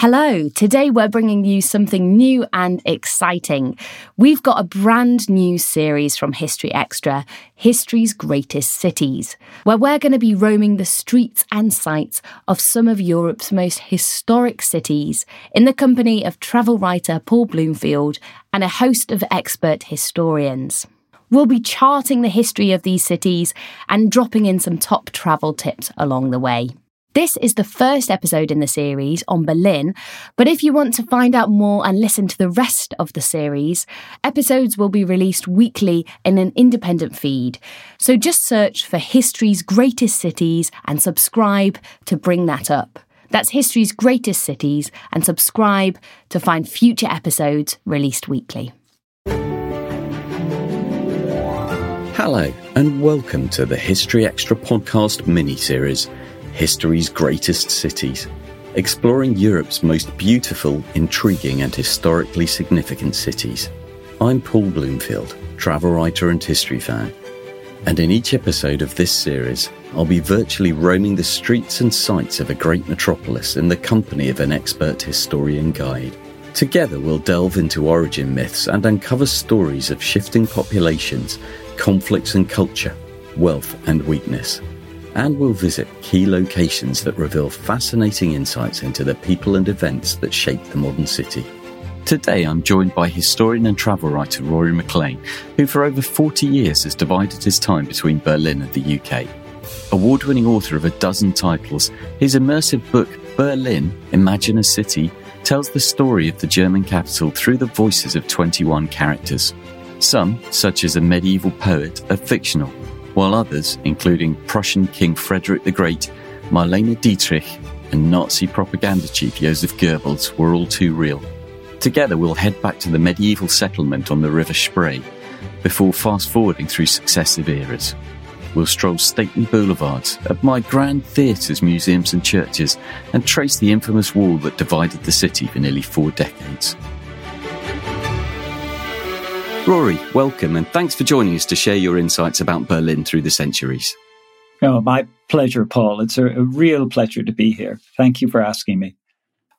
Hello, today we're bringing you something new and exciting. We've got a brand new series from History Extra, History's Greatest Cities, where we're going to be roaming the streets and sights of some of Europe's most historic cities in the company of travel writer Paul Bloomfield and a host of expert historians. We'll be charting the history of these cities and dropping in some top travel tips along the way. This is the first episode in the series on Berlin, but if you want to find out more and listen to the rest of the series, episodes will be released weekly in an independent feed. So just search for History's Greatest Cities and subscribe to bring that up. That's History's Greatest Cities and subscribe to find future episodes released weekly. Hello, and welcome to the History Extra podcast mini series History's Greatest Cities, exploring Europe's most beautiful, intriguing, and historically significant cities. I'm Paul Bloomfield, travel writer and history fan, and in each episode of this series, I'll be virtually roaming the streets and sights of a great metropolis in the company of an expert historian guide. Together, we'll delve into origin myths and uncover stories of shifting populations, conflicts and culture, wealth and weakness and we'll visit key locations that reveal fascinating insights into the people and events that shape the modern city. Today, I'm joined by historian and travel writer Rory MacLean, who for over 40 years has divided his time between Berlin and the UK. Award winning author of a dozen titles, his immersive book, Berlin Imagine a City, tells the story of the German capital through the voices of 21 characters. Some, such as a medieval poet, are fictional, while others, including Prussian King Frederick the Great, Marlene Dietrich, and Nazi propaganda chief Joseph Goebbels, were all too real. Together, we'll head back to the medieval settlement on the River Spree before fast forwarding through successive eras. We'll stroll stately boulevards, admire grand theatres, museums, and churches, and trace the infamous wall that divided the city for nearly four decades. Rory, welcome and thanks for joining us to share your insights about Berlin through the centuries. Oh, my pleasure, Paul. It's a, a real pleasure to be here. Thank you for asking me.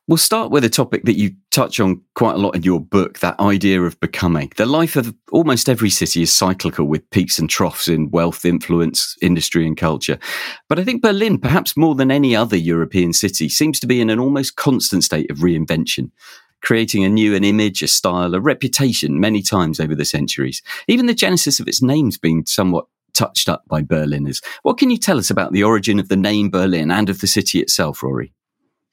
We'll start with a topic that you touch on quite a lot in your book that idea of becoming. The life of almost every city is cyclical with peaks and troughs in wealth, influence, industry, and culture. But I think Berlin, perhaps more than any other European city, seems to be in an almost constant state of reinvention. Creating a new an image, a style, a reputation many times over the centuries. Even the genesis of its name's been somewhat touched up by Berliners. What can you tell us about the origin of the name Berlin and of the city itself, Rory?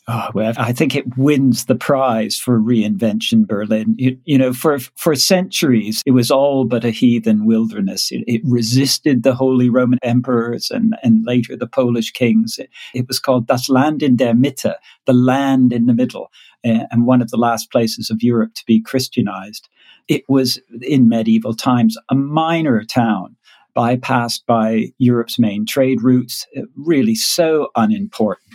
Oh, well, I think it wins the prize for reinvention, Berlin. You, you, know, for for centuries, it was all but a heathen wilderness. It, it resisted the Holy Roman emperors and, and later the Polish kings. It, it, was called Das Land in der Mitte, the land in the middle, Eh, and one of the last places of Europe to be Christianized. It was, in medieval times, a minor town bypassed by Europe's main trade routes, eh, really so unimportant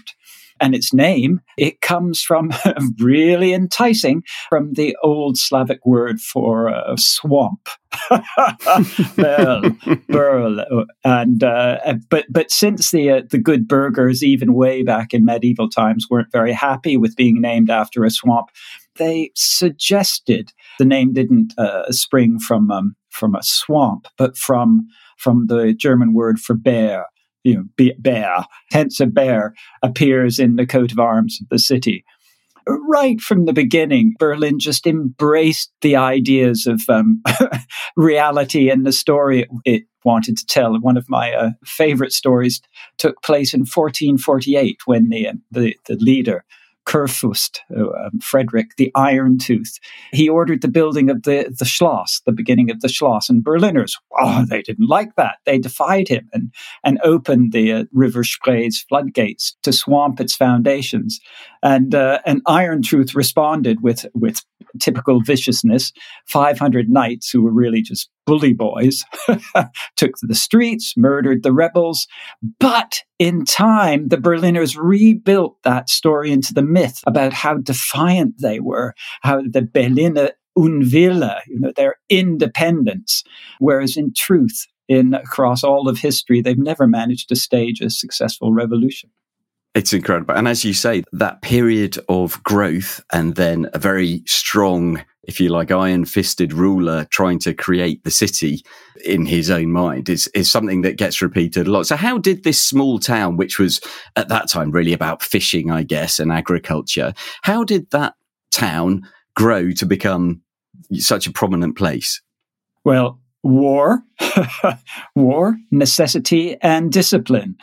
and its name, it comes from really enticing from the old Slavic word for uh, swamp. Berl, Berl, and uh, but but since the uh, the good burghers, even way back in medieval times, weren't very happy with being named after a swamp, they suggested the name didn't uh, spring from um, from a swamp, but from from the German word for bear, you know, be, bear, hence a bear appears in the coat of arms of the city. Right from the beginning, Berlin just embraced the ideas of um, reality and the story it wanted to tell. One of my uh, favorite stories took place in 1448 when the, uh, the, the leader, Kurfürst, uh, um, Frederick the Iron Tooth. He ordered the building of the, the Schloss, the beginning of the Schloss, and Berliners, oh, they didn't like that. They defied him and, and opened the uh, River Spree's floodgates to swamp its foundations. And, uh, and Iron Tooth responded with, with typical viciousness. 500 knights who were really just bully boys took to the streets, murdered the rebels. But in time, the Berliners rebuilt that story into the myth about how defiant they were, how the Berliner Unwille, you know, their independence. Whereas in truth, in across all of history, they've never managed to stage a successful revolution. It's incredible. And as you say, that period of growth and then a very strong, if you like, iron fisted ruler trying to create the city in his own mind is, is something that gets repeated a lot. So how did this small town, which was at that time really about fishing, I guess, and agriculture, how did that town grow to become such a prominent place? Well, war, war, necessity, and discipline.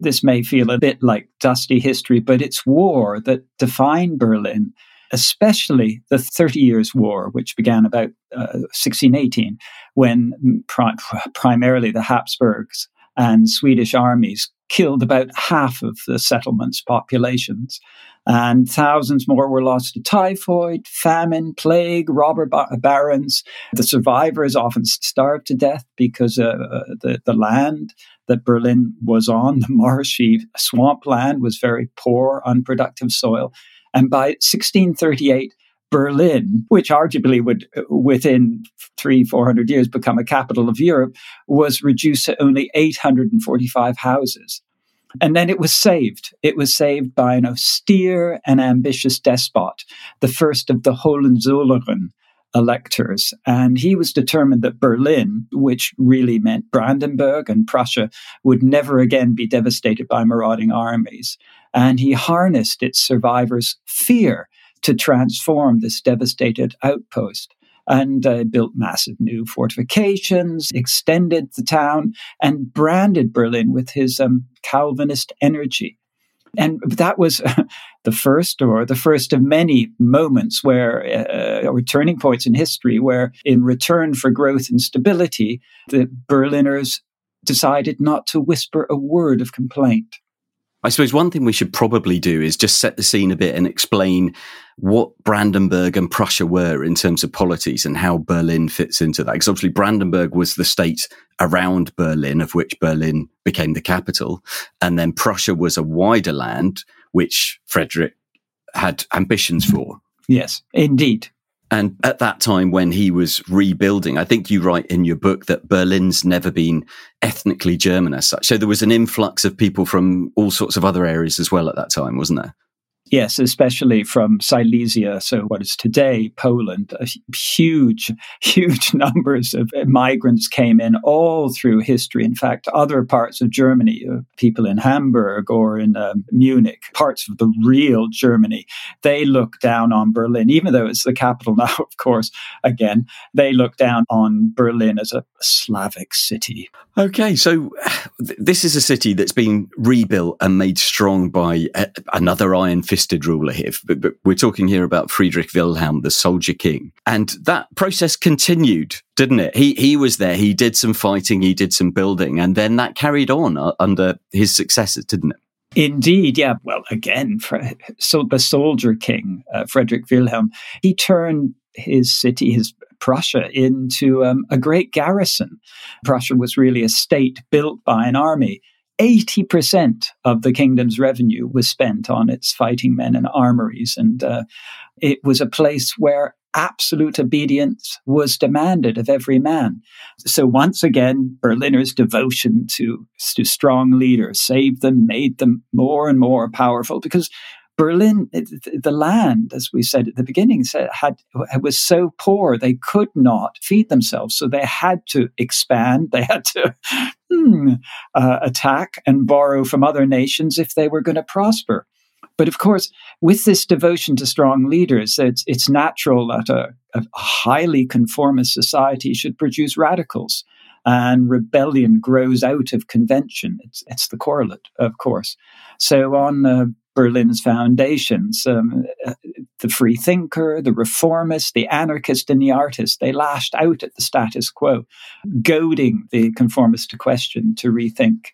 This may feel a bit like dusty history, but it's war that defined Berlin, especially the Thirty Years' War, which began about uh, 1618, when pri- primarily the Habsburgs and Swedish armies killed about half of the settlement's populations. And thousands more were lost to typhoid, famine, plague, robber barons. The survivors often starved to death because uh, the, the land that Berlin was on, the marshy swampland, was very poor, unproductive soil. And by 1638, Berlin, which arguably would, within three, four hundred years, become a capital of Europe, was reduced to only 845 houses. And then it was saved. It was saved by an austere and ambitious despot, the first of the Hohenzollern electors. And he was determined that Berlin, which really meant Brandenburg and Prussia, would never again be devastated by marauding armies. And he harnessed its survivors' fear to transform this devastated outpost and uh, built massive new fortifications, extended the town, and branded Berlin with his um, Calvinist energy. And that was the first or the first of many moments where, uh, or turning points in history, where in return for growth and stability, the Berliners decided not to whisper a word of complaint. I suppose one thing we should probably do is just set the scene a bit and explain what Brandenburg and Prussia were in terms of polities and how Berlin fits into that. Because obviously Brandenburg was the state around Berlin, of which Berlin became the capital. And then Prussia was a wider land, which Frederick had ambitions for. Yes, indeed. And at that time, when he was rebuilding, I think you write in your book that Berlin's never been ethnically German as such. So there was an influx of people from all sorts of other areas as well at that time, wasn't there? Yes, especially from Silesia, so what is today Poland. huge, huge numbers of migrants came in all through history. In fact, other parts of Germany, uh, people in Hamburg or in um, Munich, parts of the real Germany, they look down on Berlin, even though it's the capital now, of course, again, they look down on Berlin as a Slavic city. Okay, so this is a city that's been rebuilt and made strong by a, another iron fisted ruler here. But, but we're talking here about Friedrich Wilhelm, the soldier king. And that process continued, didn't it? He, he was there, he did some fighting, he did some building, and then that carried on uh, under his successors, didn't it? Indeed, yeah. Well, again, so the soldier king, uh, Frederick Wilhelm, he turned his city, his Prussia into um, a great garrison. Prussia was really a state built by an army. 80% of the kingdom's revenue was spent on its fighting men and armories. And uh, it was a place where absolute obedience was demanded of every man. So once again, Berliners' devotion to, to strong leaders saved them, made them more and more powerful because Berlin, the land, as we said at the beginning, had was so poor they could not feed themselves, so they had to expand. They had to hmm, uh, attack and borrow from other nations if they were going to prosper. But of course, with this devotion to strong leaders, it's, it's natural that a, a highly conformist society should produce radicals and rebellion grows out of convention. It's, it's the correlate, of course. So on uh, Berlin's foundations. Um, uh, the free thinker, the reformist, the anarchist, and the artist, they lashed out at the status quo, goading the conformist to question, to rethink,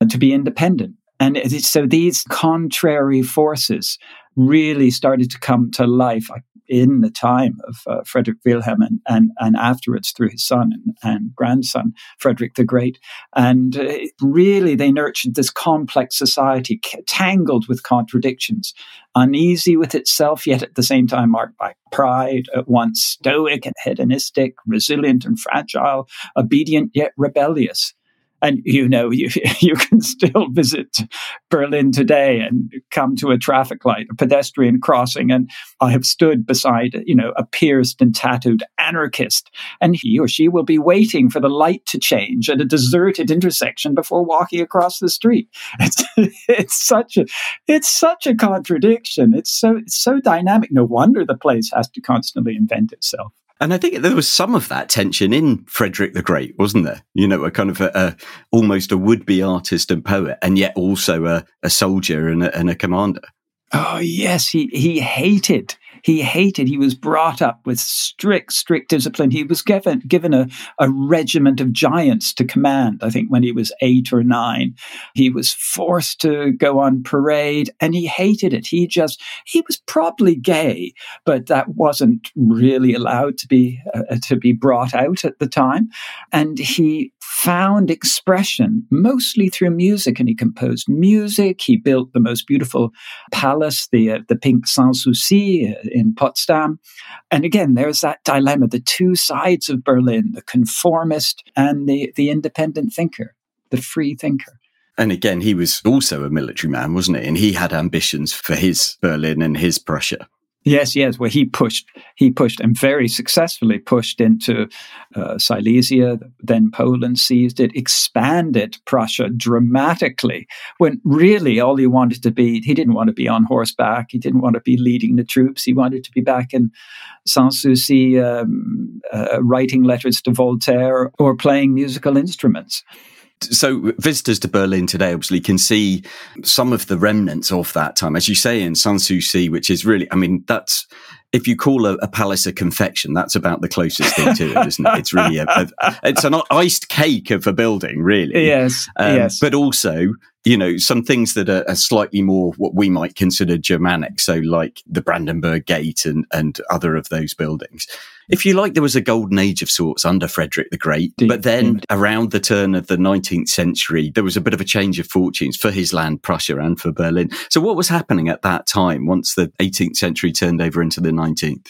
and to be independent. And so these contrary forces really started to come to life in the time of uh, Frederick Wilhelm and, and, and afterwards through his son and, and grandson, Frederick the Great. And uh, really, they nurtured this complex society, tangled with contradictions, uneasy with itself, yet at the same time marked by pride, at once stoic and hedonistic, resilient and fragile, obedient yet rebellious and you know you you can still visit Berlin today and come to a traffic light, a pedestrian crossing, and I have stood beside you know a pierced and tattooed anarchist, and he or she will be waiting for the light to change at a deserted intersection before walking across the street. It's it's such a it's such a contradiction. It's so it's so dynamic. No wonder the place has to constantly invent itself. And I think there was some of that tension in Frederick the Great, wasn't there? You know, a kind of a, a almost a would-be artist and poet, and yet also a, a soldier and a, and a commander. Oh yes, he he hated he hated. He was brought up with strict, strict discipline. He was given given a, a regiment of giants to command. I think when he was eight or nine, he was forced to go on parade, and he hated it. He just he was probably gay, but that wasn't really allowed to be uh, to be brought out at the time. And he found expression mostly through music, and he composed music. He built the most beautiful palace, the uh, the Pink Sans Souci uh, in Potsdam. And again, there's that dilemma: the two sides of Berlin, the conformist and the the independent thinker, the free thinker. And again, he was also a military man, wasn't he? And he had ambitions for his Berlin and his Prussia. Yes, yes. Well, he pushed, he pushed, and very successfully pushed into uh, Silesia. Then Poland seized it, expanded Prussia dramatically. When really all he wanted to be, he didn't want to be on horseback. He didn't want to be leading the troops. He wanted to be back in Sanssouci, um, uh, writing letters to Voltaire or playing musical instruments so visitors to Berlin today obviously can see some of the remnants of that time, as you say in Sanssouci, which is really, I mean, that's if you call a, a, palace a confection, that's about the closest thing to it, isn't it? It's really a, a it's an iced cake of a building, really. Yes, um, yes. But also, you know, some things that are, are, slightly more what we might consider Germanic, so like the Brandenburg Gate and and other of those buildings if you like, there was a golden age of sorts under Frederick the Great. but then around the turn of the 19th century, there was a bit of a change of fortunes for his land, Prussia, and for Berlin. So, what was happening at that time once the 18th century turned over into the 19th?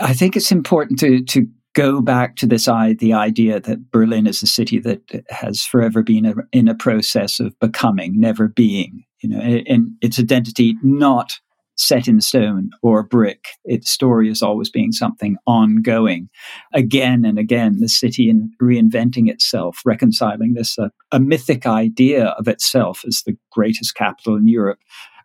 I think it's important to, to go back to this I, the idea that Berlin is a city that has forever been a, in a process of becoming, never being, you know, and its identity not set in stone or brick. Its story is always being something ongoing. Again and again, the city in reinventing itself, reconciling this uh, a mythic idea of itself as the greatest capital in Europe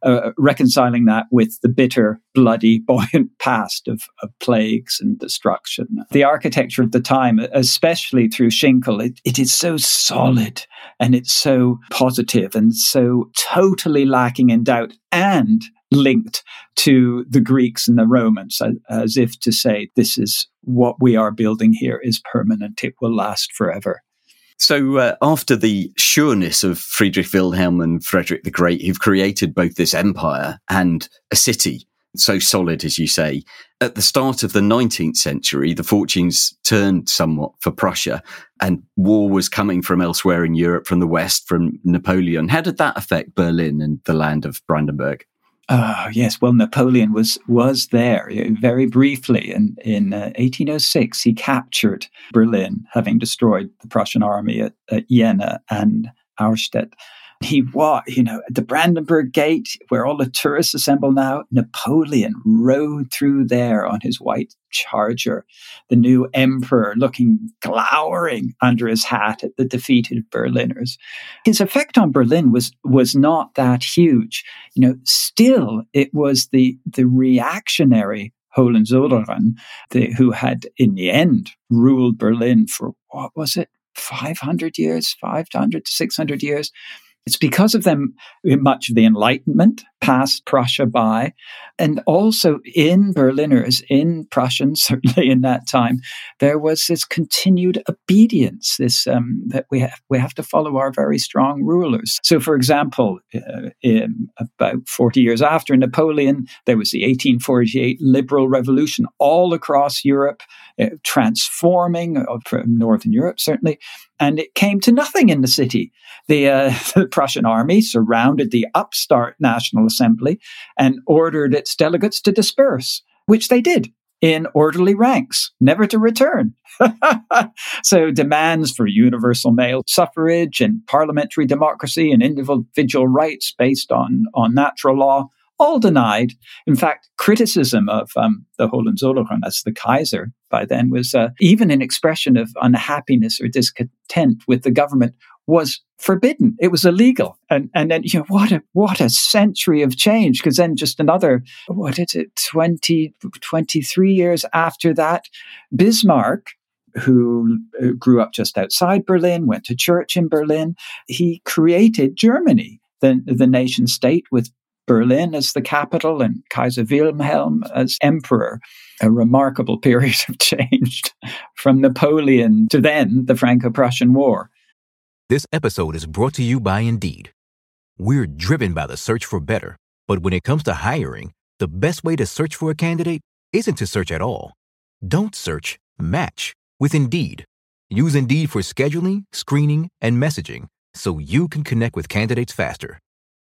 uh, reconciling that with the bitter, bloody, buoyant past of, of, plagues and destruction. The architecture of the time, especially through Schinkel, it, it is so solid and it's so positive and so totally lacking in doubt and linked to the Greeks and the Romans, as, as if to say, this is what we are building here is permanent, it will last forever. So, uh, after the sureness of Friedrich Wilhelm and Frederick the Great, who've created both this empire and a city so solid, as you say, at the start of the 19th century, the fortunes turned somewhat for Prussia and war was coming from elsewhere in Europe, from the West, from Napoleon. How did that affect Berlin and the land of Brandenburg? Oh yes, well Napoleon was was there very briefly in in uh, 1806. He captured Berlin, having destroyed the Prussian army at, at Jena and Auerstedt. He walked, you know, at the Brandenburg Gate, where all the tourists assemble now. Napoleon rode through there on his white charger, the new emperor looking glowering under his hat at the defeated Berliners. His effect on Berlin was was not that huge. You know, still it was the the reactionary Hohenzollern, the, who had in the end ruled Berlin for what was it, 500 years, 500 to 600 years. It's because of them much of the Enlightenment passed Prussia by. And also in Berliners, in Prussians, certainly in that time, there was this continued obedience, this um, that we have, we have to follow our very strong rulers. So, for example, uh, about 40 years after Napoleon, there was the 1848 liberal revolution all across Europe, transforming uh, from Northern Europe, certainly. And it came to nothing in the city. The, uh, the Prussian army surrounded the upstart National Assembly and ordered its delegates to disperse, which they did in orderly ranks, never to return. so demands for universal male suffrage and parliamentary democracy and individual rights based on, on natural law all denied. In fact, criticism of um, the Hohenzollern as the Kaiser by then was uh, even an expression of unhappiness or discontent with the government was forbidden. It was illegal. And and then you know what a what a century of change because then just another what is it 20 23 years after that Bismarck who uh, grew up just outside Berlin, went to church in Berlin, he created Germany, the, the nation state with Berlin as the capital and Kaiser Wilhelm as emperor. A remarkable period of change from Napoleon to then the Franco Prussian War. This episode is brought to you by Indeed. We're driven by the search for better, but when it comes to hiring, the best way to search for a candidate isn't to search at all. Don't search, match with Indeed. Use Indeed for scheduling, screening, and messaging so you can connect with candidates faster.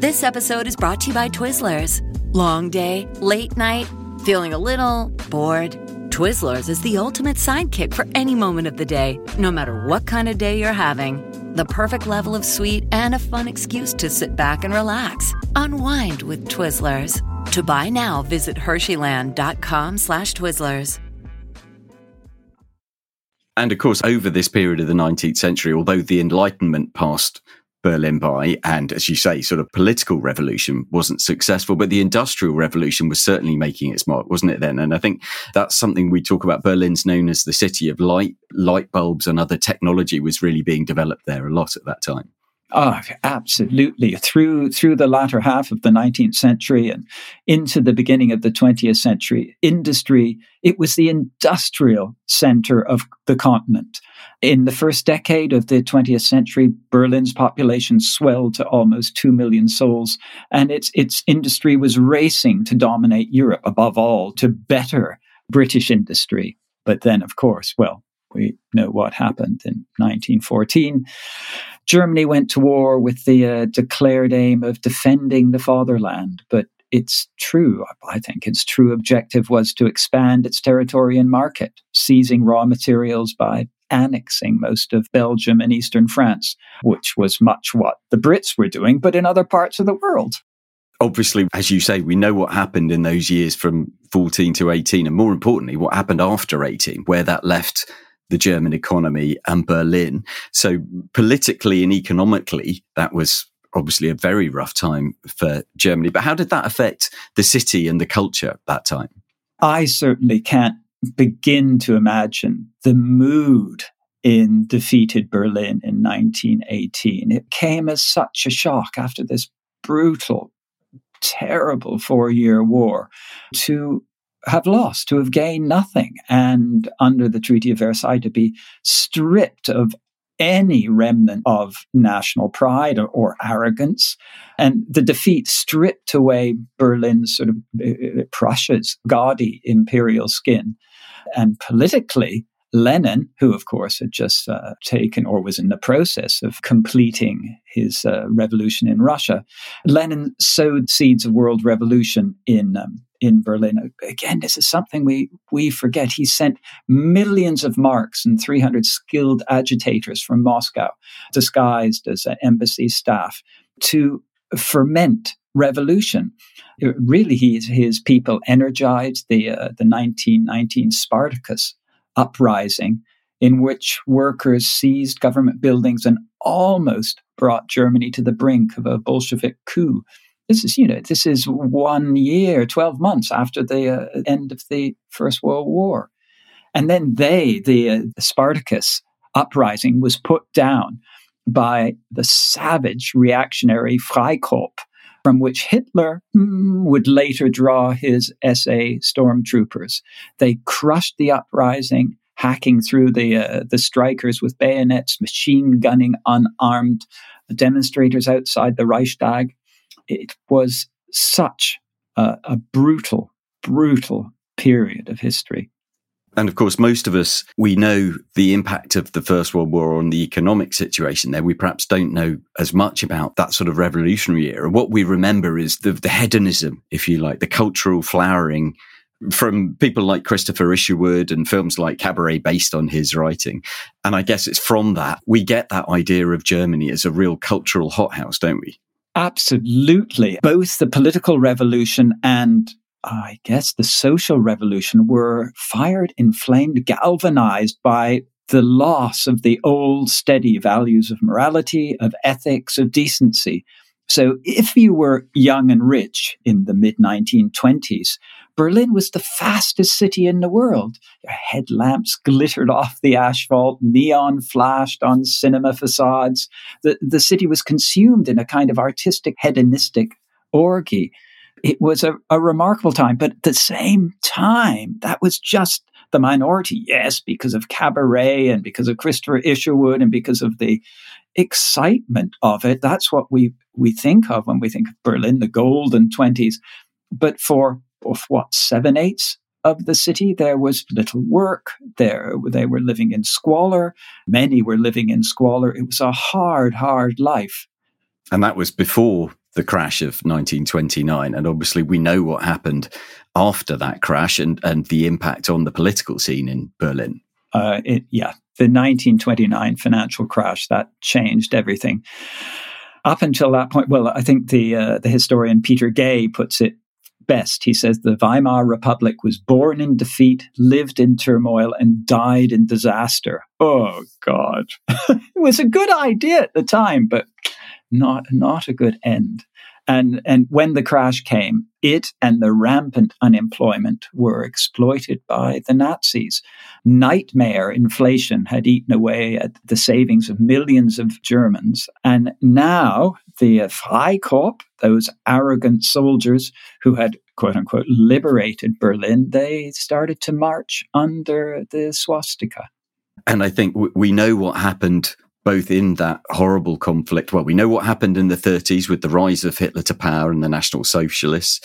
This episode is brought to you by Twizzlers. Long day, late night, feeling a little bored. Twizzlers is the ultimate sidekick for any moment of the day, no matter what kind of day you're having. The perfect level of sweet and a fun excuse to sit back and relax. Unwind with Twizzlers. To buy now, visit Hersheyland.com slash Twizzlers. And of course, over this period of the 19th century, although the Enlightenment passed Berlin by, and as you say, sort of political revolution wasn't successful, but the industrial revolution was certainly making its mark, wasn't it then? And I think that's something we talk about. Berlin's known as the city of light, light bulbs and other technology was really being developed there a lot at that time. Oh, absolutely. Through through the latter half of the 19th century and into the beginning of the 20th century, industry, it was the industrial center of the continent. In the first decade of the 20th century, Berlin's population swelled to almost 2 million souls, and its its industry was racing to dominate Europe, above all, to better British industry. But then, of course, well, we know what happened in 1914. Germany went to war with the uh, declared aim of defending the fatherland, but it's true, I think its true objective was to expand its territory and market, seizing raw materials by annexing most of Belgium and eastern France, which was much what the Brits were doing, but in other parts of the world. Obviously, as you say, we know what happened in those years from 14 to 18, and more importantly, what happened after 18, where that left the German economy and Berlin. So politically and economically, that was obviously a very rough time for Germany. But how did that affect the city and the culture at that time? I certainly can't begin to imagine the mood in defeated Berlin in 1918. It came as such a shock after this brutal, terrible four year war to have lost, to have gained nothing, and under the Treaty of Versailles to be stripped of any remnant of national pride or, or, arrogance. And the defeat stripped away Berlin's sort of uh, Prussia's gaudy imperial skin. And politically, Lenin, who of course had just uh, taken or was in the process of completing his uh, revolution in Russia, Lenin sowed seeds of world revolution in um, in Berlin. Again, this is something we, we forget. He sent millions of marks and 300 skilled agitators from Moscow, disguised as embassy staff, to ferment revolution. It, really, he, his people energized the, uh, the 1919 Spartacus uprising, in which workers seized government buildings and almost brought Germany to the brink of a Bolshevik coup. This is, you know, this is one year, 12 months after the uh, end of the First World War. And then they, the, uh, the Spartacus uprising, was put down by the savage reactionary Freikorps, from which Hitler mm, would later draw his SA stormtroopers. They crushed the uprising, hacking through the uh, the strikers with bayonets, machine gunning unarmed demonstrators outside the Reichstag it was such a, a brutal, brutal period of history. And of course, most of us, we know the impact of the First World War on the economic situation there. We perhaps don't know as much about that sort of revolutionary era. What we remember is the, the hedonism, if you like, the cultural flowering from people like Christopher Isherwood and films like Cabaret based on his writing. And I guess it's from that we get that idea of Germany as a real cultural hothouse, don't we? Absolutely. Both the political revolution and I guess the social revolution were fired, inflamed, galvanized by the loss of the old steady values of morality, of ethics, of decency. So if you were young and rich in the mid 1920s, Berlin was the fastest city in the world. Your Headlamps glittered off the asphalt, neon flashed on cinema facades. The, the city was consumed in a kind of artistic, hedonistic orgy. It was a, a remarkable time, but at the same time, that was just the minority. Yes, because of Cabaret and because of Christopher Isherwood and because of the excitement of it. That's what we, we think of when we think of Berlin, the golden 20s. But for of what, seven eighths of the city, there was little work. There, they were living in squalor. Many were living in squalor. It was a hard, hard life. And that was before the crash of 1929. And obviously, we know what happened after that crash and, and the impact on the political scene in Berlin. Uh, it, yeah, the 1929 financial crash that changed everything. Up until that point, well, I think the uh, the historian Peter Gay puts it best. He says the Weimar Republic was born in defeat, lived in turmoil, and died in disaster. Oh God, it was a good idea at the time, but not not a good end. And, and when the crash came, it and the rampant unemployment were exploited by the Nazis. Nightmare inflation had eaten away at the savings of millions of Germans. And now the Freikorps, those arrogant soldiers who had quote unquote liberated Berlin, they started to march under the swastika. And I think we know what happened both in that horrible conflict. Well, we know what happened in the 30s with the rise of Hitler to power and the National Socialists.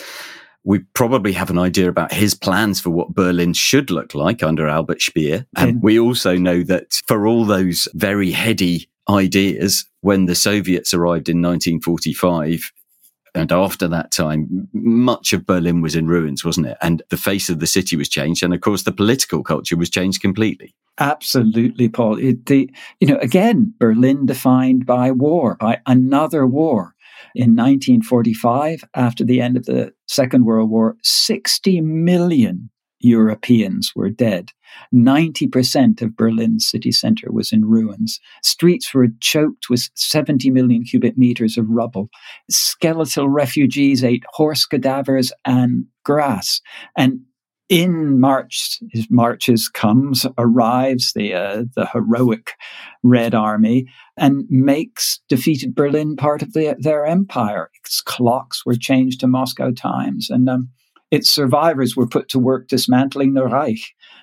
We probably have an idea about his plans for what Berlin should look like under Albert Speer. And we also know that for all those very heady ideas, when the Soviets arrived in 1945, and after that time, much of Berlin was in ruins, wasn't it? And the face of the city was changed. And of course, the political culture was changed completely. Absolutely, Paul. It, the, you know, again, Berlin defined by war, by another war. In 1945, after the end of the Second World War, 60 million Europeans were dead. 90% of Berlin's city center was in ruins. Streets were choked with 70 million cubic meters of rubble. Skeletal refugees ate horse cadavers and grass. And in March, his marches comes, arrives the uh, the heroic Red Army and makes defeated Berlin part of the, their empire. Its clocks were changed to Moscow times, and um, its survivors were put to work dismantling the Reich.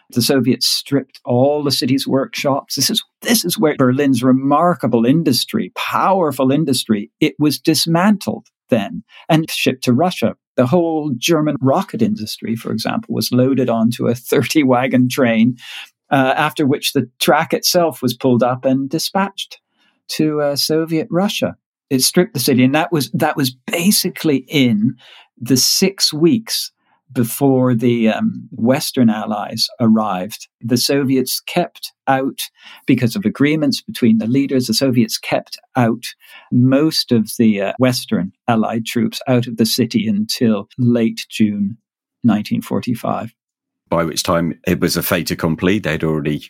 The Soviets stripped all the city's workshops. This is this is where Berlin's remarkable industry, powerful industry, it was dismantled then and shipped to Russia. The whole German rocket industry, for example, was loaded onto a 30 wagon train, uh, after which the track itself was pulled up and dispatched to uh, Soviet Russia. It stripped the city, and that was that was basically in the six weeks before the um, Western Allies arrived, the Soviets kept out, because of agreements between the leaders, the Soviets kept out most of the uh, Western Allied troops out of the city until late June 1945 by which time it was a fait accompli. They'd already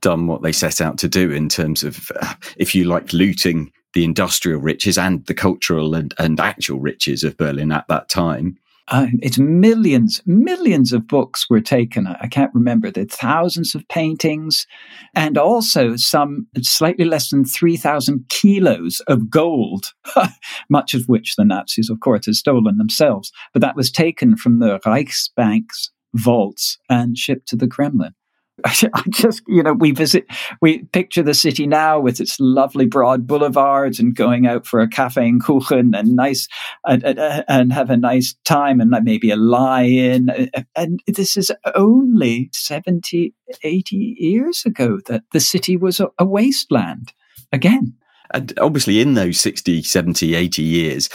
done what they set out to do in terms of, uh, if you like, looting the industrial riches and the cultural and, and actual riches of Berlin at that time. Uh, it's millions, millions of books were taken. I can't remember the thousands of paintings, and also some slightly less than 3,000 kilos of gold, much of which the Nazis, of course, had stolen themselves. But that was taken from the Reichsbank's vaults and shipped to the Kremlin. I just, you know, we visit, we picture the city now with its lovely broad boulevards and going out for a cafe and kuchen and nice, and, and uh, have a nice time and maybe a lie in. Uh, uh, and this is only 70, 80 years ago that the city was a, a wasteland again. And obviously, in those 60, 70, 80 years,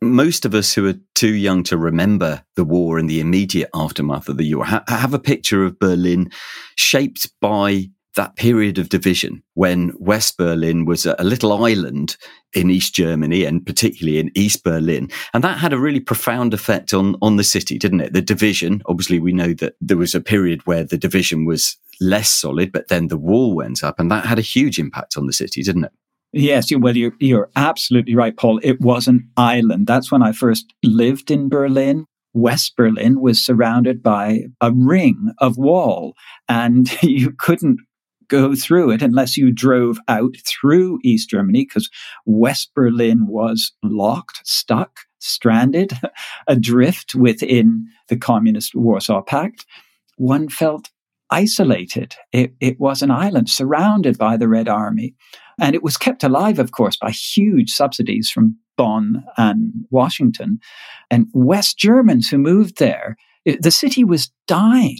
most of us who are too young to remember the war and the immediate aftermath of the war ha- have a picture of Berlin shaped by that period of division when West Berlin was a, little island in East Germany and particularly in East Berlin. And that had a really profound effect on, on the city, didn't it? The division, obviously, we know that there was a period where the division was less solid, but then the wall went up and that had a huge impact on the city, didn't it? Yes, well, you're, you're absolutely right, Paul. It was an island. That's when I first lived in Berlin. West Berlin was surrounded by a ring of wall, and you couldn't go through it unless you drove out through East Germany because West Berlin was locked, stuck, stranded, adrift within the Communist Warsaw Pact. One felt isolated. It, it was an island surrounded by the Red Army. And it was kept alive, of course, by huge subsidies from Bonn and Washington. And West Germans who moved there, it, the city was dying.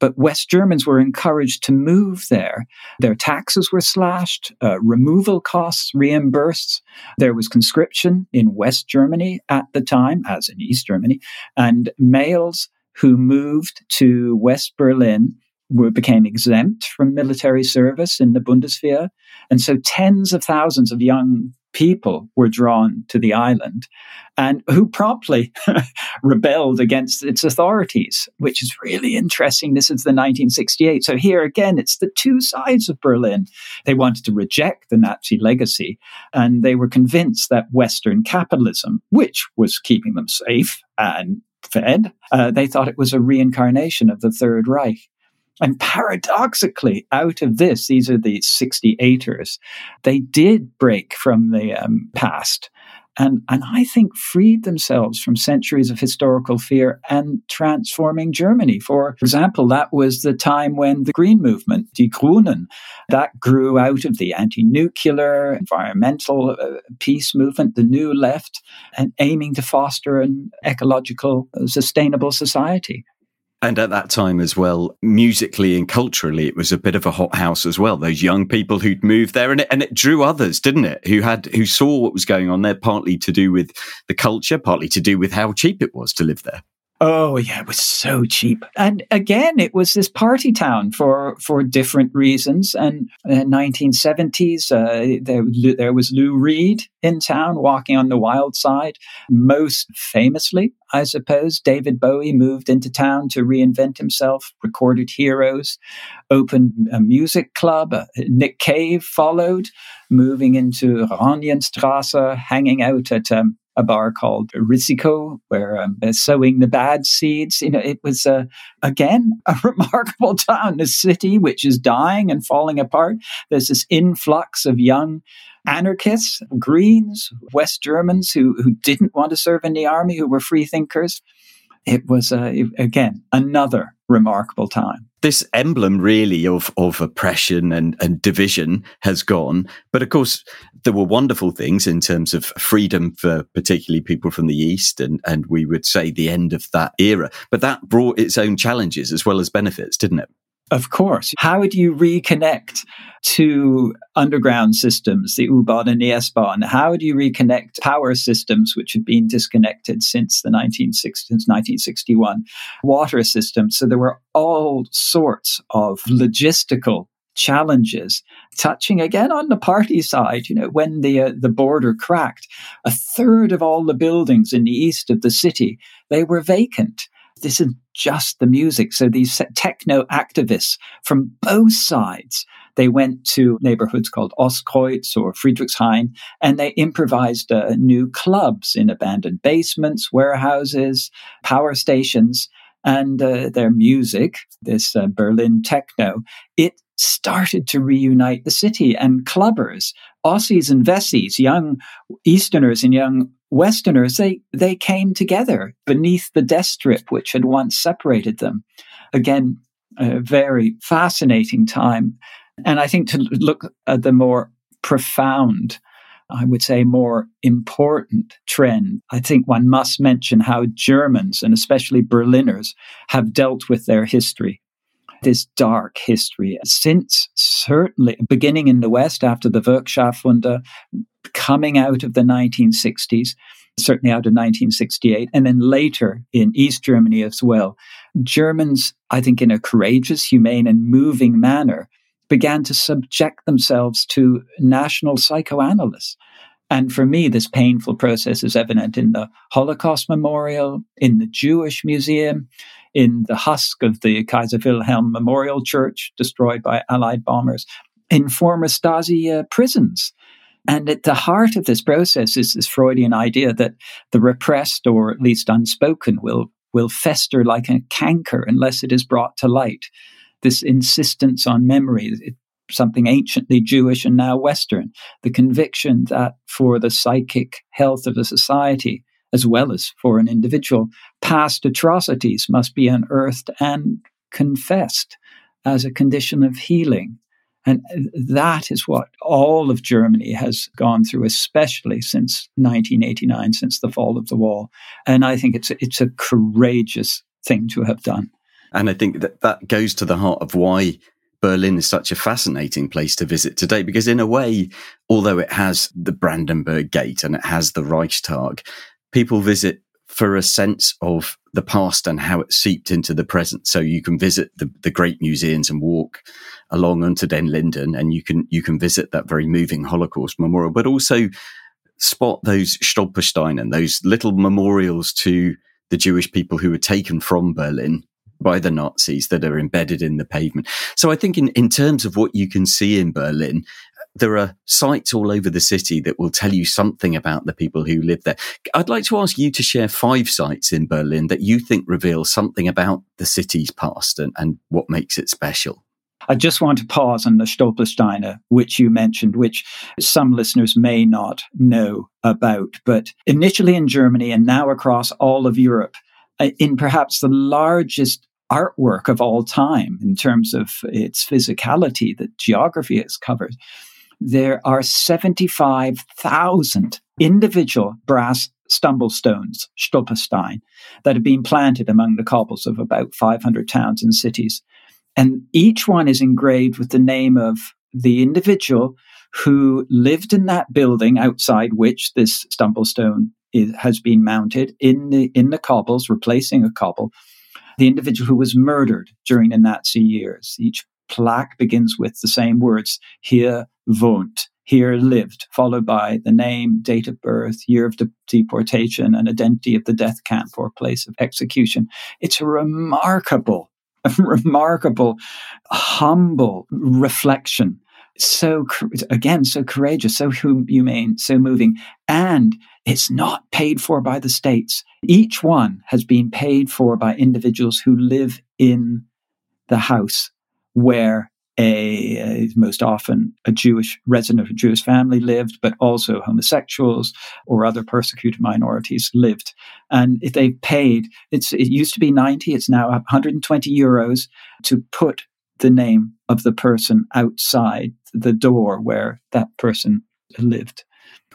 But West Germans were encouraged to move there. Their taxes were slashed, uh, removal costs reimbursed. There was conscription in West Germany at the time, as in East Germany, and males who moved to West Berlin were, became exempt from military service in the Bundeswehr. And so tens of thousands of young people were drawn to the island and who promptly rebelled against its authorities, which is really interesting. This is the 1968. So here again, it's the two sides of Berlin. They wanted to reject the Nazi legacy and they were convinced that Western capitalism, which was keeping them safe and fed, uh, they thought it was a reincarnation of the Third Reich. And paradoxically, out of this, these are the 68ers, they did break from the um, past and, and I think freed themselves from centuries of historical fear and transforming Germany. For example, that was the time when the Green Movement, Die Grünen, that grew out of the anti-nuclear, environmental uh, peace movement, the New Left, and aiming to foster an ecological, uh, sustainable society. And at that time as well, musically and culturally, it was a bit of a hothouse as well. Those young people who'd moved there and it, and it drew others, didn't it? Who had, who saw what was going on there, partly to do with the culture, partly to do with how cheap it was to live there. Oh yeah, it was so cheap. And again, it was this party town for for different reasons. And in the 1970s, uh, there there was Lou Reed in town walking on the wild side. Most famously, I suppose, David Bowie moved into town to reinvent himself, recorded heroes, opened a music club. Uh, Nick Cave followed, moving into Oranienstrasse, hanging out at um, a bar called Risiko, where um, they're sowing the bad seeds. You know, it was uh, again a remarkable town, a city which is dying and falling apart. There's this influx of young anarchists, Greens, West Germans who who didn't want to serve in the army, who were free thinkers. It was uh, again another remarkable time this emblem really of of oppression and, and division has gone. But of course, there were wonderful things in terms of freedom for particularly people from the East, and, and we would say the end of that era. But that brought its own challenges as well as benefits, didn't it? Of course. How do you reconnect to underground systems, the U-Bahn and the S-Bahn? How do you reconnect power systems which had been disconnected since the 1960s, 1961, water systems? So there were all sorts of logistical challenges touching again on the party side you know when the uh, the border cracked a third of all the buildings in the east of the city they were vacant this is just the music. So these techno activists from both sides, they went to neighborhoods called Ostkreuz or Friedrichshain, and they improvised uh, new clubs in abandoned basements, warehouses, power stations, and uh, their music, this uh, Berlin techno, it started to reunite the city and clubbers, Ossis and Wessis, young Easterners and young Westerners, they, they came together beneath the death strip which had once separated them. Again, a very fascinating time. And I think to look at the more profound, I would say more important trend, I think one must mention how Germans and especially Berliners have dealt with their history this dark history since certainly beginning in the West after the Wirtschaftswunder, coming out of the 1960s, certainly out of 1968, and then later in East Germany as well. Germans, I think, in a courageous, humane, and moving manner, began to subject themselves to national psychoanalysis. And for me, this painful process is evident in the Holocaust Memorial, in the Jewish Museum, in the husk of the Kaiser Wilhelm Memorial Church destroyed by Allied bombers, in former Stasi uh, prisons. And at the heart of this process is this Freudian idea that the repressed or at least unspoken will, will fester like a canker unless it is brought to light. This insistence on memory, something anciently Jewish and now Western, the conviction that for the psychic health of a society, as well as for an individual, past atrocities must be unearthed and confessed as a condition of healing. And that is what all of Germany has gone through, especially since 1989, since the fall of the wall. And I think it's it's a courageous thing to have done. And I think that that goes to the heart of why Berlin is such a fascinating place to visit today, because in a way, although it has the Brandenburg Gate and it has the Reichstag, people visit for a sense of the past and how it seeped into the present. So you can visit the, the great museums and walk along Unter den Linden and you can, you can visit that very moving Holocaust memorial, but also spot those Stolpersteinen, those little memorials to the Jewish people who were taken from Berlin by the Nazis that are embedded in the pavement. So I think in, in terms of what you can see in Berlin, there are sites all over the city that will tell you something about the people who live there. I'd like to ask you to share five sites in Berlin that you think reveal something about the city's past and, and what makes it special. I just want to pause on the Stolpersteine, which you mentioned, which some listeners may not know about. But initially in Germany and now across all of Europe, uh, in perhaps the largest artwork of all time in terms of its physicality that geography has covered, there are 75,000 individual brass stumblestones, Stolperstein, that have been planted among the cobbles of about 500 towns and cities. And each one is engraved with the name of the individual who lived in that building outside which this stumblestone is, has been mounted in the, in the cobbles, replacing a cobble. The individual who was murdered during the Nazi years. Each plaque begins with the same words, here wohnt, here lived, followed by the name, date of birth, year of de- deportation, and identity of the death camp or place of execution. It's a remarkable, a remarkable, humble reflection. So, again, so courageous, so humane, so moving. And it's not paid for by the states. Each one has been paid for by individuals who live in the house where a, a, most often a Jewish resident of a Jewish family lived, but also homosexuals or other persecuted minorities lived. And if they paid, it's it used to be 90, it's now 120 euros to put the name of the person outside the door where that person lived.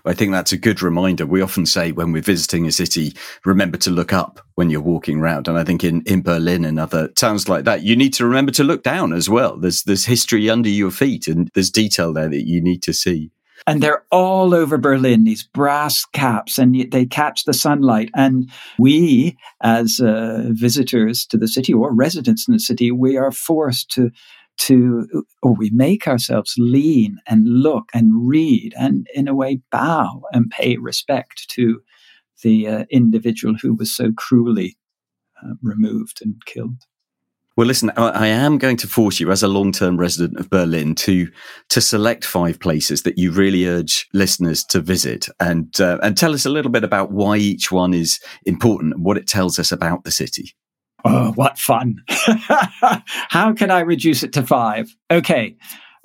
I think that's a good reminder. We often say when we're visiting a city, remember to look up when you're walking around. And I think in, in Berlin and other towns like that, you need to remember to look down as well. There's, there's history under your feet and there's detail there that you need to see. And they're all over Berlin, these brass caps, and they catch the sunlight. And we, as uh, visitors to the city or residents in the city, we are forced to to, or we make ourselves lean and look and read and in a way bow and pay respect to the uh, individual who was so cruelly uh, removed and killed. Well, listen, I am going to force you, as a long-term resident of Berlin, to to select five places that you really urge listeners to visit, and uh, and tell us a little bit about why each one is important and what it tells us about the city. Oh, what fun. How can I reduce it to five? Okay.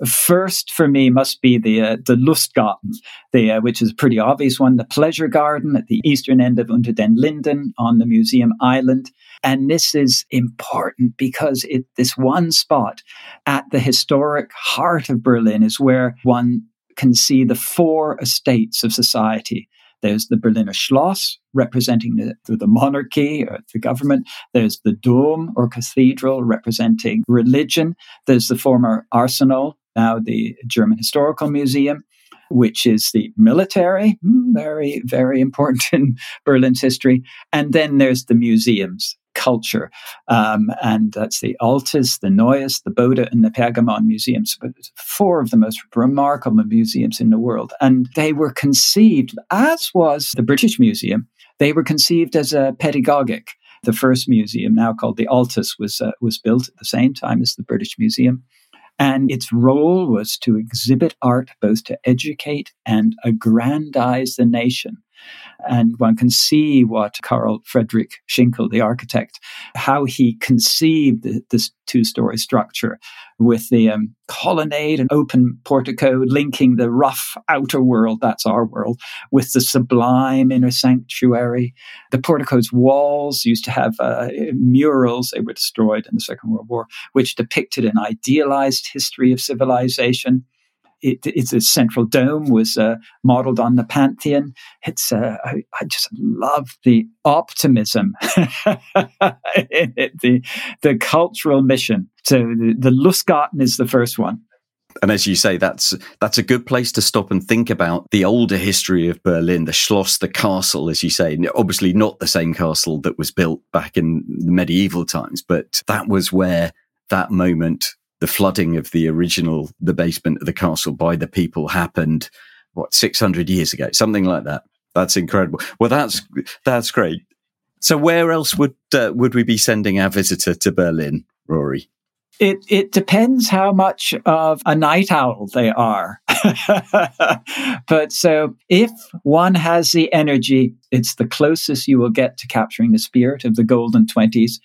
First for me must be the uh, the Lustgarten, the uh, which is a pretty obvious one, the pleasure garden at the eastern end of Unter den Linden on the Museum Island. And this is important because it this one spot at the historic heart of Berlin is where one can see the four estates of society there's the Berliner Schloss, representing the, the monarchy or the government. There's the Dom or cathedral, representing religion. There's the former arsenal, now the German Historical Museum which is the military, hmm, very, very important in Berlin's history. And then there's the museums culture. Um, and that's the Altes, the Neues, the Bode, and the Pergamon museums. But four of the most remarkable museums in the world. And they were conceived, as was the British Museum, they were conceived as a pedagogic. The first museum, now called the Altes, was, uh, was built at the same time as the British Museum. And its role was to exhibit art both to educate and aggrandize the nation. And one can see what Carl Friedrich Schinkel, the architect, how he conceived this two story structure with the um, colonnade and open portico linking the rough outer world, that's our world, with the sublime inner sanctuary. The portico's walls used to have uh, murals, they were destroyed in the Second World War, which depicted an idealized history of civilization it, it's a central dome was uh, modeled on the Pantheon. It's uh, I, I, just love the optimism in it, the the cultural mission. So the, the Lustgarten is the first one. And as you say, that's that's a good place to stop and think about the older history of Berlin, the Schloss, the castle, as you say. Obviously, not the same castle that was built back in medieval times, but that was where that moment, the flooding of the original, the basement of the castle by the people happened. What six hundred years ago, something like that. That's incredible. Well, that's that's great. So, where else would uh, would we be sending our visitor to Berlin, Rory? It it depends how much of a night owl they are. but so if one has the energy, it's the closest you will get to capturing the spirit of the golden twenties.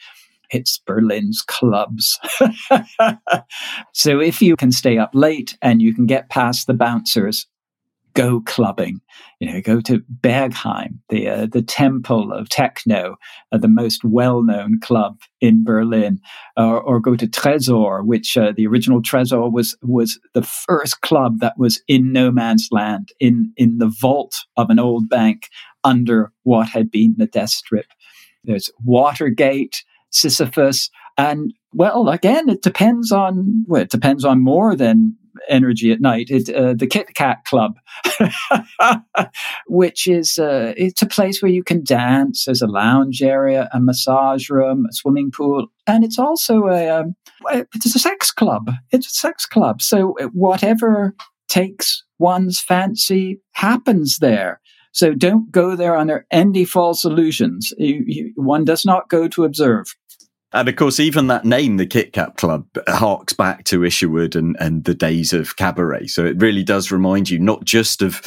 It's Berlin's clubs. so if you can stay up late and you can get past the bouncers, go clubbing. You know, go to Berghain, the uh, the temple of techno, uh, the most well known club in Berlin, or, or go to Tresor, which uh, the original Tresor was was the first club that was in no man's land, in in the vault of an old bank under what had been the death strip. There's Watergate, Sisyphus, and well, again, it depends on well, it depends on more than energy at night. It, uh, the Kit Kat Club, which is uh, it's a place where you can dance. There's a lounge area, a massage room, a swimming pool, and it's also a um, it's a sex club. It's a sex club. So uh, whatever takes one's fancy happens there. So don't go there under any false illusions. You, you, one does not go to observe. And of course, even that name, the Kit Kat Club, harks back to Isherwood and, and the days of cabaret. So it really does remind you not just of,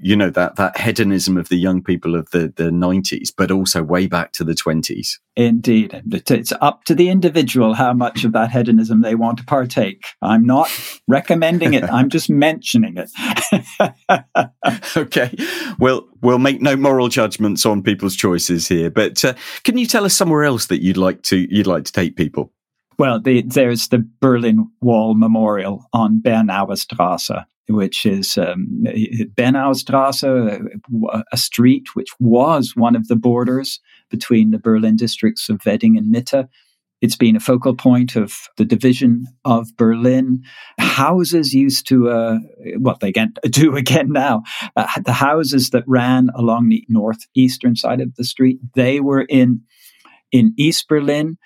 you know, that, that hedonism of the young people of the, the 90s, but also way back to the 20s. Indeed. It's up to the individual how much of that hedonism they want to partake. I'm not recommending it, I'm just mentioning it. okay. Well, we'll make no moral judgments on people's choices here, but uh, can you tell us somewhere else that you'd like to you'd like to take people? Well, the, there's the Berlin Wall Memorial on Bernauer Straße, which is um, Bernauer Straße, a street which was one of the borders between the Berlin districts of Wedding and Mitte. It's been a focal point of the division of Berlin. Houses used to, uh, well, they again, do again now. Uh, the houses that ran along the northeastern side of the street, they were in in East Berlin.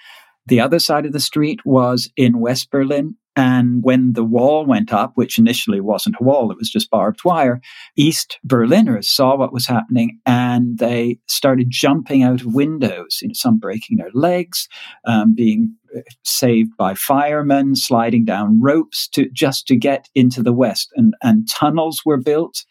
The other side of the street was in West Berlin. And when the wall went up, which initially wasn't a wall, it was just barbed wire, East Berliners saw what was happening and they started jumping out of windows, you know, some breaking their legs, um, being uh, saved by firemen, sliding down ropes to just to get into the West. And, and tunnels were built.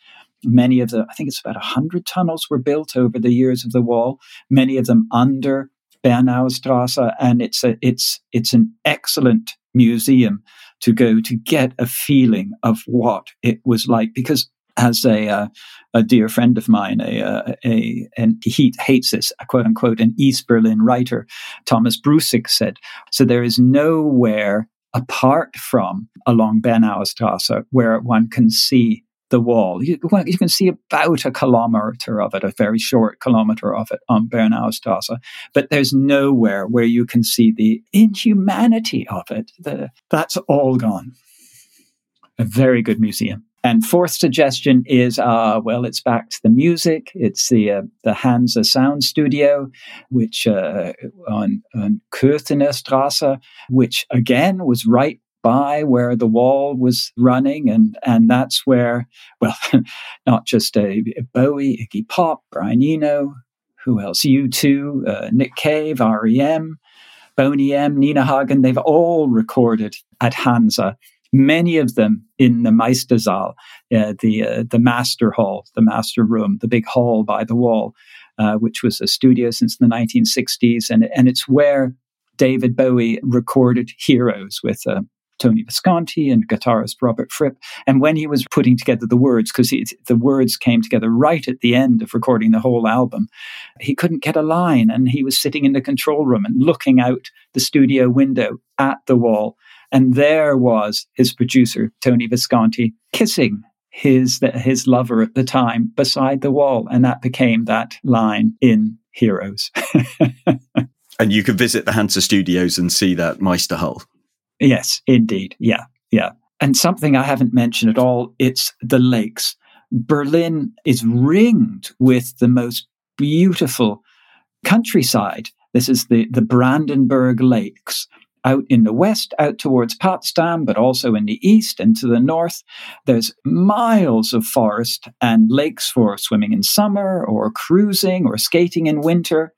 Many of the, I think it's about 100 tunnels were built over the years of the wall, many of them under Bernauer Straße, and it's a, it's it's an excellent museum to go to get a feeling of what it was like because as a uh, a dear friend of mine, a, uh, a and he hates this quote unquote an East Berlin writer, Thomas Brusig said. So there is nowhere apart from along Bernauer Straße where one can see the wall. You, you, can see about a kilometer of it, a very short kilometer of it on Bernauer Straße, but there's nowhere where you can see the inhumanity of it. The, that's all gone. A very good museum. And fourth suggestion is, uh, well, it's back to the music. It's the uh, the Hansa Sound Studio, which uh, on, on Straße, which again was right by where the wall was running. And, and that's where, well, not just a, a Bowie, Iggy Pop, Brian Eno, who else? U2, uh, Nick Cave, REM, Boney M, Nina Hagen, they've all recorded at Hansa. Many of them in the Meistersaal, uh, the uh, the master hall, the master room, the big hall by the wall, uh, which was a studio since the 1960s, and and it's where David Bowie recorded Heroes with uh, Tony Visconti and guitarist Robert Fripp. And when he was putting together the words, because the words came together right at the end of recording the whole album, he couldn't get a line. And he was sitting in the control room and looking out the studio window at the wall And there was his producer, Tony Visconti, kissing his, his lover at the time beside the wall. And that became that line in Heroes. and you can visit the Hansa studios and see that Meisterhall. Yes, indeed. Yeah, yeah. And something I haven't mentioned at all, it's the lakes. Berlin is ringed with the most beautiful countryside. This is the, the Brandenburg Lakes out in the west, out towards Potsdam, but also in the east and to the north. There's miles of forest and lakes for swimming in summer or cruising or skating in winter.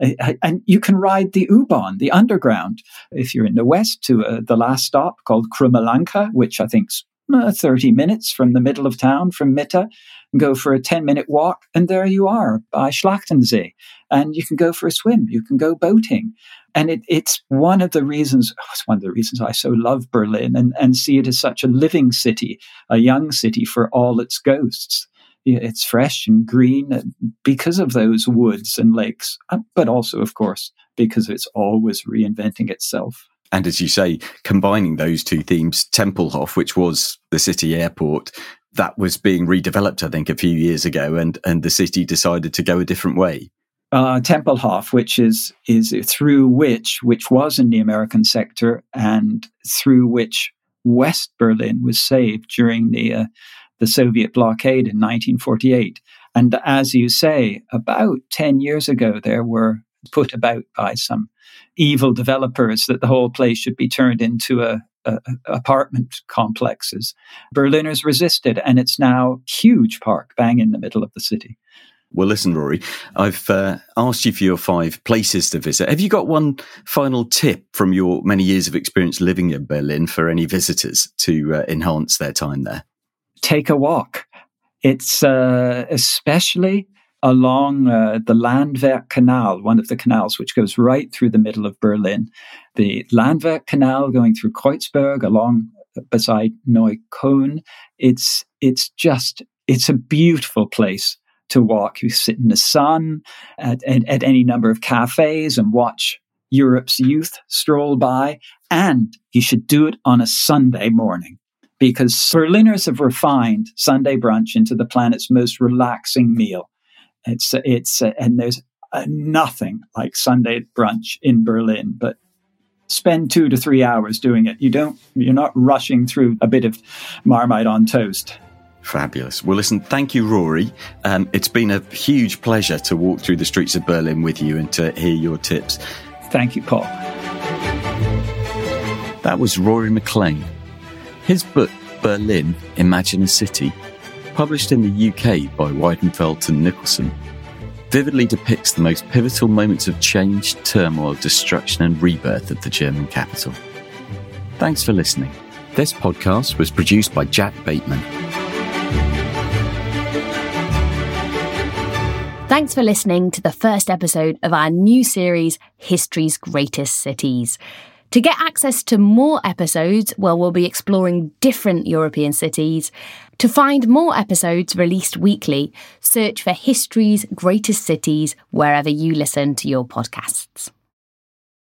And you can ride the U-Bahn, the underground, if you're in the west to uh, the last stop called Krumme Lanke, which I think's uh, 30 minutes from the middle of town, from Mitte, go for a 10 minute walk, and there you are by Schlachtensee. And you can go for a swim, you can go boating. And it, it's one of the reasons, oh, it's one of the reasons I so love Berlin and, and see it as such a living city, a young city for all its ghosts it's fresh and green because of those woods and lakes, uh, but also, of course, because it's always reinventing itself. And as you say, combining those two themes, Tempelhof, which was the city airport, that was being redeveloped, I think, a few years ago, and, and the city decided to go a different way. Uh, Tempelhof, which is is through which, which was in the American sector, and through which West Berlin was saved during the uh, the Soviet blockade in 1948. And as you say, about 10 years ago, there were put about by some evil developers that the whole place should be turned into a, a, apartment complexes. Berliners resisted, and it's now huge park bang in the middle of the city. Well, listen, Rory, I've uh, asked you for your five places to visit. Have you got one final tip from your many years of experience living in Berlin for any visitors to uh, enhance their time there? Take a walk. It's uh, especially along uh, the Landwehr Canal, one of the canals which goes right through the middle of Berlin. The Landwehr Canal going through Kreuzberg along beside Neukölln. It's it's just it's a beautiful place to walk. You sit in the sun at, at, at any number of cafes and watch Europe's youth stroll by, and you should do it on a Sunday morning because Berliners have refined Sunday brunch into the planet's most relaxing meal. It's it's and there's uh, nothing like Sunday brunch in Berlin, but spend two to three hours doing it. You don't you're not rushing through a bit of marmite on toast. Fabulous. Well, listen, thank you, Rory. Um, it's been a huge pleasure to walk through the streets of Berlin with you and to hear your tips. Thank you, Paul. That was Rory MacLean his book, Berlin Imagine a City, published in the UK by Weidenfeld and Nicolson, vividly depicts the most pivotal moments of change, turmoil, destruction, and rebirth of the German capital. Thanks for listening. This podcast was produced by Jack Bateman. Thanks for listening to the first episode of our new series, History's Greatest Cities. To get access to more episodes, well, we'll be exploring different European cities. To find more episodes released weekly, search for History's Greatest Cities wherever you listen to your podcasts.